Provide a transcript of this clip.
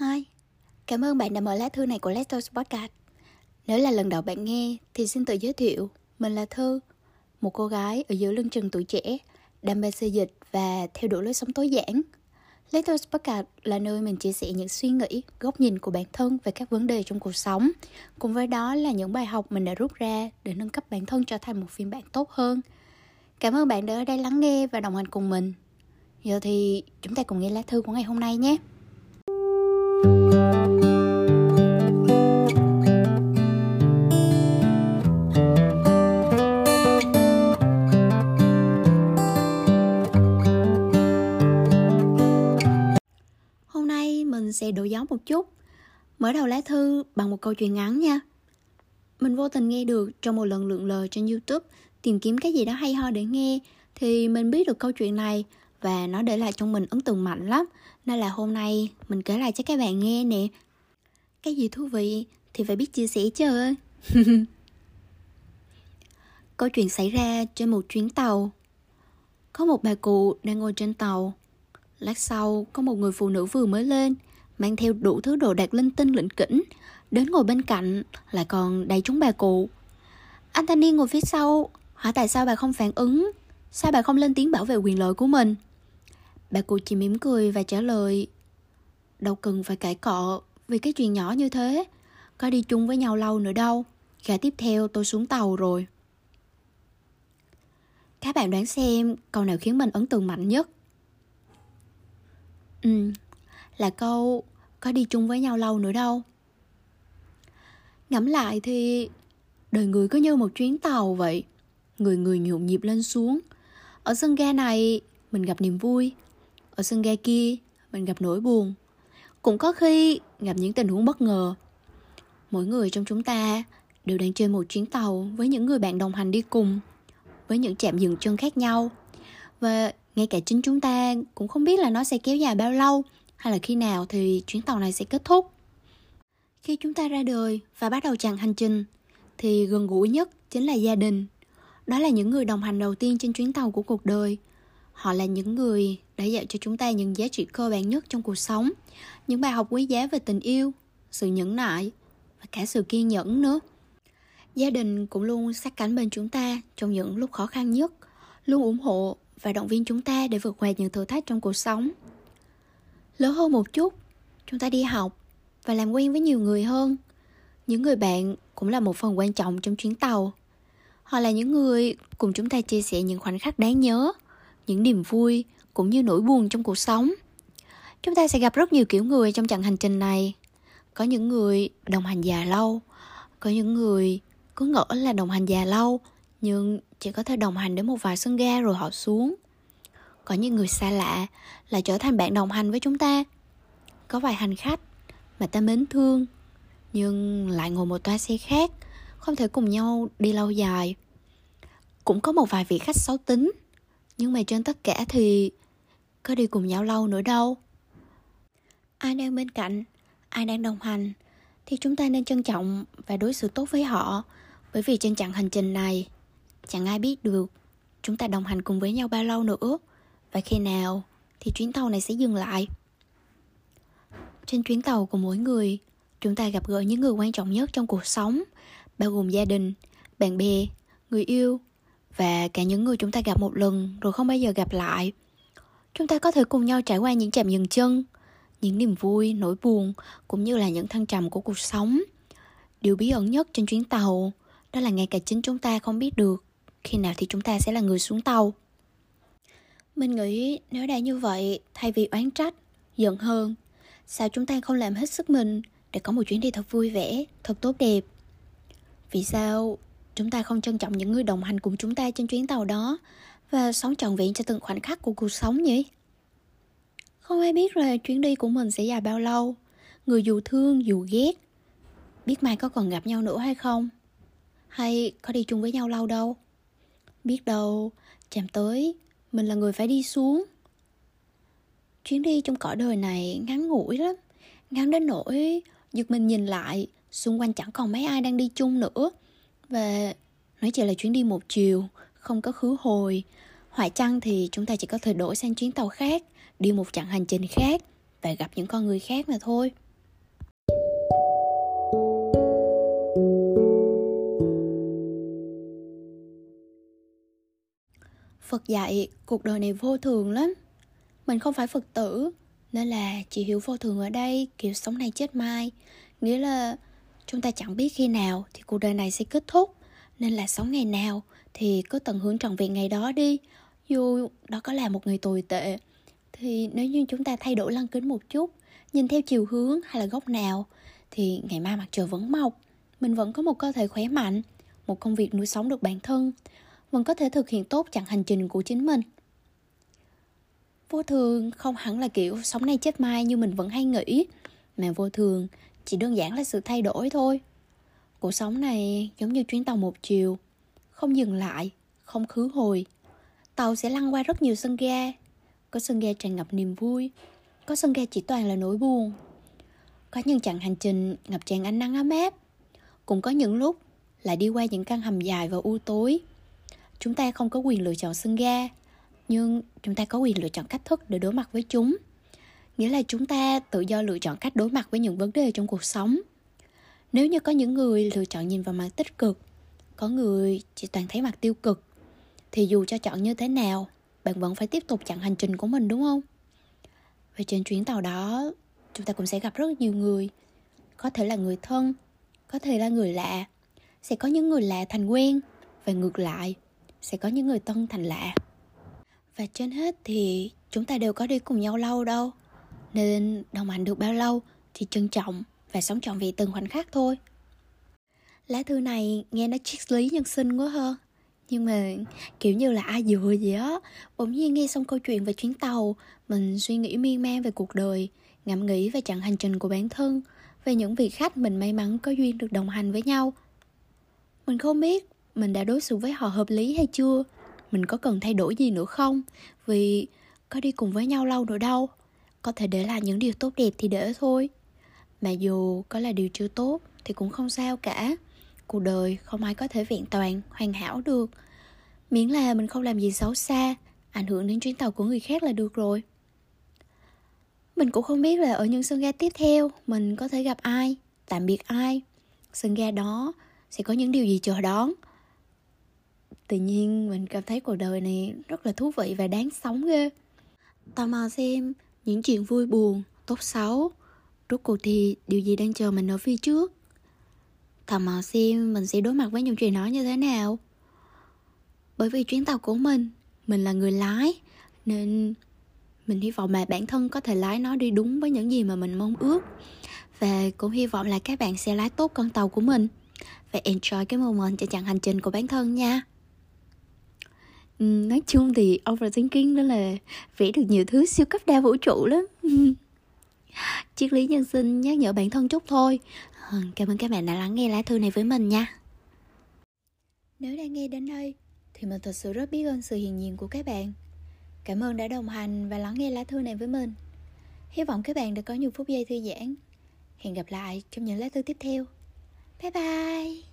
Hi, cảm ơn bạn đã mở lá thư này của Letters Podcast. Nếu là lần đầu bạn nghe thì xin tự giới thiệu, mình là Thư, một cô gái ở giữa lưng chừng tuổi trẻ, đam mê xây dịch và theo đuổi lối sống tối giản. Letters Podcast là nơi mình chia sẻ những suy nghĩ, góc nhìn của bản thân về các vấn đề trong cuộc sống. Cùng với đó là những bài học mình đã rút ra để nâng cấp bản thân trở thành một phiên bản tốt hơn. Cảm ơn bạn đã ở đây lắng nghe và đồng hành cùng mình. Giờ thì chúng ta cùng nghe lá thư của ngày hôm nay nhé. Nay mình đổi gió một chút. Mở đầu lá thư bằng một câu chuyện ngắn nha. Mình vô tình nghe được trong một lần lượn lờ trên Youtube Tìm kiếm cái gì đó hay ho để nghe Thì mình biết được câu chuyện này Và nó để lại trong mình ấn tượng mạnh lắm. Nên là hôm nay mình kể lại cho các bạn nghe nè. Cái gì thú vị thì phải biết chia sẻ chứ. Câu chuyện xảy ra trên một chuyến tàu. Có một bà cụ đang ngồi trên tàu. Lát sau, có một người phụ nữ vừa mới lên, mang theo đủ thứ đồ đạc linh tinh lĩnh kỉnh, đến ngồi bên cạnh, lại còn đầy chúng bà cụ. Anh thanh niên ngồi phía sau, hỏi tại sao bà không phản ứng, sao bà không lên tiếng bảo vệ quyền lợi của mình. Bà cụ chỉ mỉm cười và trả lời, đâu cần phải cãi cọ vì cái chuyện nhỏ như thế, có đi chung với nhau lâu nữa đâu. Gã tiếp theo tôi xuống tàu rồi. Các bạn đoán xem câu nào khiến mình ấn tượng mạnh nhất? Ừ, là câu có đi chung với nhau lâu nữa đâu. Ngẫm lại thì đời người cứ như một chuyến tàu vậy. Người người nhộn nhịp lên xuống. Ở sân ga này, mình gặp niềm vui. Ở sân ga kia, mình gặp nỗi buồn. Cũng có khi gặp những tình huống bất ngờ. Mỗi người trong chúng ta đều đang trên một chuyến tàu với những người bạn đồng hành đi cùng. Với những chạm dừng chân khác nhau. Và ngay cả chính chúng ta cũng không biết là nó sẽ kéo dài bao lâu hay là khi nào thì chuyến tàu này sẽ kết thúc? Khi chúng ta ra đời và bắt đầu chặng hành trình, thì gần gũi nhất chính là gia đình. Đó là những người đồng hành đầu tiên trên chuyến tàu của cuộc đời. Họ là những người đã dạy cho chúng ta những giá trị cơ bản nhất trong cuộc sống, những bài học quý giá về tình yêu, sự nhẫn nại và cả sự kiên nhẫn nữa. Gia đình cũng luôn sát cánh bên chúng ta trong những lúc khó khăn nhất, luôn ủng hộ và động viên chúng ta để vượt qua những thử thách trong cuộc sống. Lớn hơn một chút, chúng ta đi học và làm quen với nhiều người hơn. Những người bạn cũng là một phần quan trọng trong chuyến tàu. Họ là những người cùng chúng ta chia sẻ những khoảnh khắc đáng nhớ, những niềm vui cũng như nỗi buồn trong cuộc sống. Chúng ta sẽ gặp rất nhiều kiểu người trong chặng hành trình này. Có những người đồng hành già lâu, có những người cứ ngỡ là đồng hành già lâu nhưng chỉ có thể đồng hành đến một vài sân ga rồi họ xuống có những người xa lạ lại trở thành bạn đồng hành với chúng ta. Có vài hành khách mà ta mến thương, nhưng lại ngồi một toa xe khác, không thể cùng nhau đi lâu dài. Cũng có một vài vị khách xấu tính, nhưng mà trên tất cả thì có đi cùng nhau lâu nữa đâu. Ai đang bên cạnh, ai đang đồng hành, thì chúng ta nên trân trọng và đối xử tốt với họ. Bởi vì trên chặng hành trình này, chẳng ai biết được chúng ta đồng hành cùng với nhau bao lâu nữa và khi nào thì chuyến tàu này sẽ dừng lại? Trên chuyến tàu của mỗi người, chúng ta gặp gỡ những người quan trọng nhất trong cuộc sống, bao gồm gia đình, bạn bè, người yêu và cả những người chúng ta gặp một lần rồi không bao giờ gặp lại. Chúng ta có thể cùng nhau trải qua những chạm dừng chân, những niềm vui, nỗi buồn, cũng như là những thăng trầm của cuộc sống. Điều bí ẩn nhất trên chuyến tàu đó là ngay cả chính chúng ta không biết được khi nào thì chúng ta sẽ là người xuống tàu mình nghĩ nếu đã như vậy, thay vì oán trách, giận hơn sao chúng ta không làm hết sức mình để có một chuyến đi thật vui vẻ, thật tốt đẹp? Vì sao chúng ta không trân trọng những người đồng hành cùng chúng ta trên chuyến tàu đó và sống trọn vẹn cho từng khoảnh khắc của cuộc sống nhỉ? Không ai biết là chuyến đi của mình sẽ dài bao lâu. Người dù thương, dù ghét, biết mai có còn gặp nhau nữa hay không? Hay có đi chung với nhau lâu đâu? Biết đâu, chạm tới mình là người phải đi xuống. Chuyến đi trong cõi đời này ngắn ngủi lắm. Ngắn đến nỗi giật mình nhìn lại, xung quanh chẳng còn mấy ai đang đi chung nữa. Và nó chỉ là chuyến đi một chiều, không có khứ hồi. Hoại chăng thì chúng ta chỉ có thể đổi sang chuyến tàu khác, đi một chặng hành trình khác và gặp những con người khác mà thôi. Phật dạy cuộc đời này vô thường lắm. Mình không phải Phật tử, Nên là chỉ hiểu vô thường ở đây, Kiểu sống này chết mai. Nghĩa là chúng ta chẳng biết khi nào Thì cuộc đời này sẽ kết thúc. Nên là sống ngày nào Thì cứ tận hưởng trọn vẹn ngày đó đi. Dù đó có là một người tồi tệ, Thì nếu như chúng ta thay đổi lăng kính một chút, Nhìn theo chiều hướng hay là góc nào, Thì ngày mai mặt trời vẫn mọc. Mình vẫn có một cơ thể khỏe mạnh, Một công việc nuôi sống được bản thân vẫn có thể thực hiện tốt chặng hành trình của chính mình. Vô thường không hẳn là kiểu sống nay chết mai như mình vẫn hay nghĩ, mà vô thường chỉ đơn giản là sự thay đổi thôi. Cuộc sống này giống như chuyến tàu một chiều, không dừng lại, không khứ hồi. Tàu sẽ lăn qua rất nhiều sân ga, có sân ga tràn ngập niềm vui, có sân ga chỉ toàn là nỗi buồn. Có những chặng hành trình ngập tràn ánh nắng ấm áp, cũng có những lúc lại đi qua những căn hầm dài và u tối chúng ta không có quyền lựa chọn sân ga, nhưng chúng ta có quyền lựa chọn cách thức để đối mặt với chúng. Nghĩa là chúng ta tự do lựa chọn cách đối mặt với những vấn đề trong cuộc sống. Nếu như có những người lựa chọn nhìn vào mặt tích cực, có người chỉ toàn thấy mặt tiêu cực, thì dù cho chọn như thế nào, bạn vẫn phải tiếp tục chặn hành trình của mình, đúng không? Và trên chuyến tàu đó, chúng ta cũng sẽ gặp rất nhiều người. Có thể là người thân, có thể là người lạ. Sẽ có những người lạ thành quen và ngược lại sẽ có những người tân thành lạ. Và trên hết thì chúng ta đều có đi cùng nhau lâu đâu. Nên đồng hành được bao lâu thì trân trọng và sống trọn vẹn từng khoảnh khắc thôi. Lá thư này nghe nó triết lý nhân sinh quá hơn. Nhưng mà kiểu như là ai dựa gì á, bỗng nhiên nghe xong câu chuyện về chuyến tàu, mình suy nghĩ miên man về cuộc đời, ngẫm nghĩ về chặng hành trình của bản thân, về những vị khách mình may mắn có duyên được đồng hành với nhau. Mình không biết mình đã đối xử với họ hợp lý hay chưa? Mình có cần thay đổi gì nữa không? Vì có đi cùng với nhau lâu nữa đâu. Có thể để lại những điều tốt đẹp thì để thôi. Mà dù có là điều chưa tốt thì cũng không sao cả. Cuộc đời không ai có thể vẹn toàn, hoàn hảo được. Miễn là mình không làm gì xấu xa, ảnh hưởng đến chuyến tàu của người khác là được rồi. Mình cũng không biết là ở những sân ga tiếp theo, mình có thể gặp ai, tạm biệt ai. Sân ga đó sẽ có những điều gì chờ đón tự nhiên mình cảm thấy cuộc đời này rất là thú vị và đáng sống ghê. Tò mò xem những chuyện vui buồn, tốt xấu, rốt cuộc thì điều gì đang chờ mình ở phía trước? Tò mò xem mình sẽ đối mặt với những chuyện đó như thế nào. Bởi vì chuyến tàu của mình mình là người lái, nên mình hy vọng là bản thân có thể lái nó đi đúng với những gì mà mình mong ước. Và cũng hy vọng là các bạn sẽ lái tốt con tàu của mình và enjoy cái moment trên chặng hành trình của bản thân nha. Ừ, nói chung thì overthinking đó là vẽ được nhiều thứ siêu cấp đa vũ trụ lắm. Triết lý nhân sinh nhắc nhở bản thân chút thôi. Ờ, cảm ơn các bạn đã lắng nghe lá thư này với mình nha. Nếu đang nghe đến đây, thì mình thật sự rất biết ơn sự hiện diện của các bạn. Cảm ơn đã đồng hành và lắng nghe lá thư này với mình. Hy vọng các bạn đã có nhiều phút giây thư giãn. Hẹn gặp lại trong những lá thư tiếp theo. Bye bye!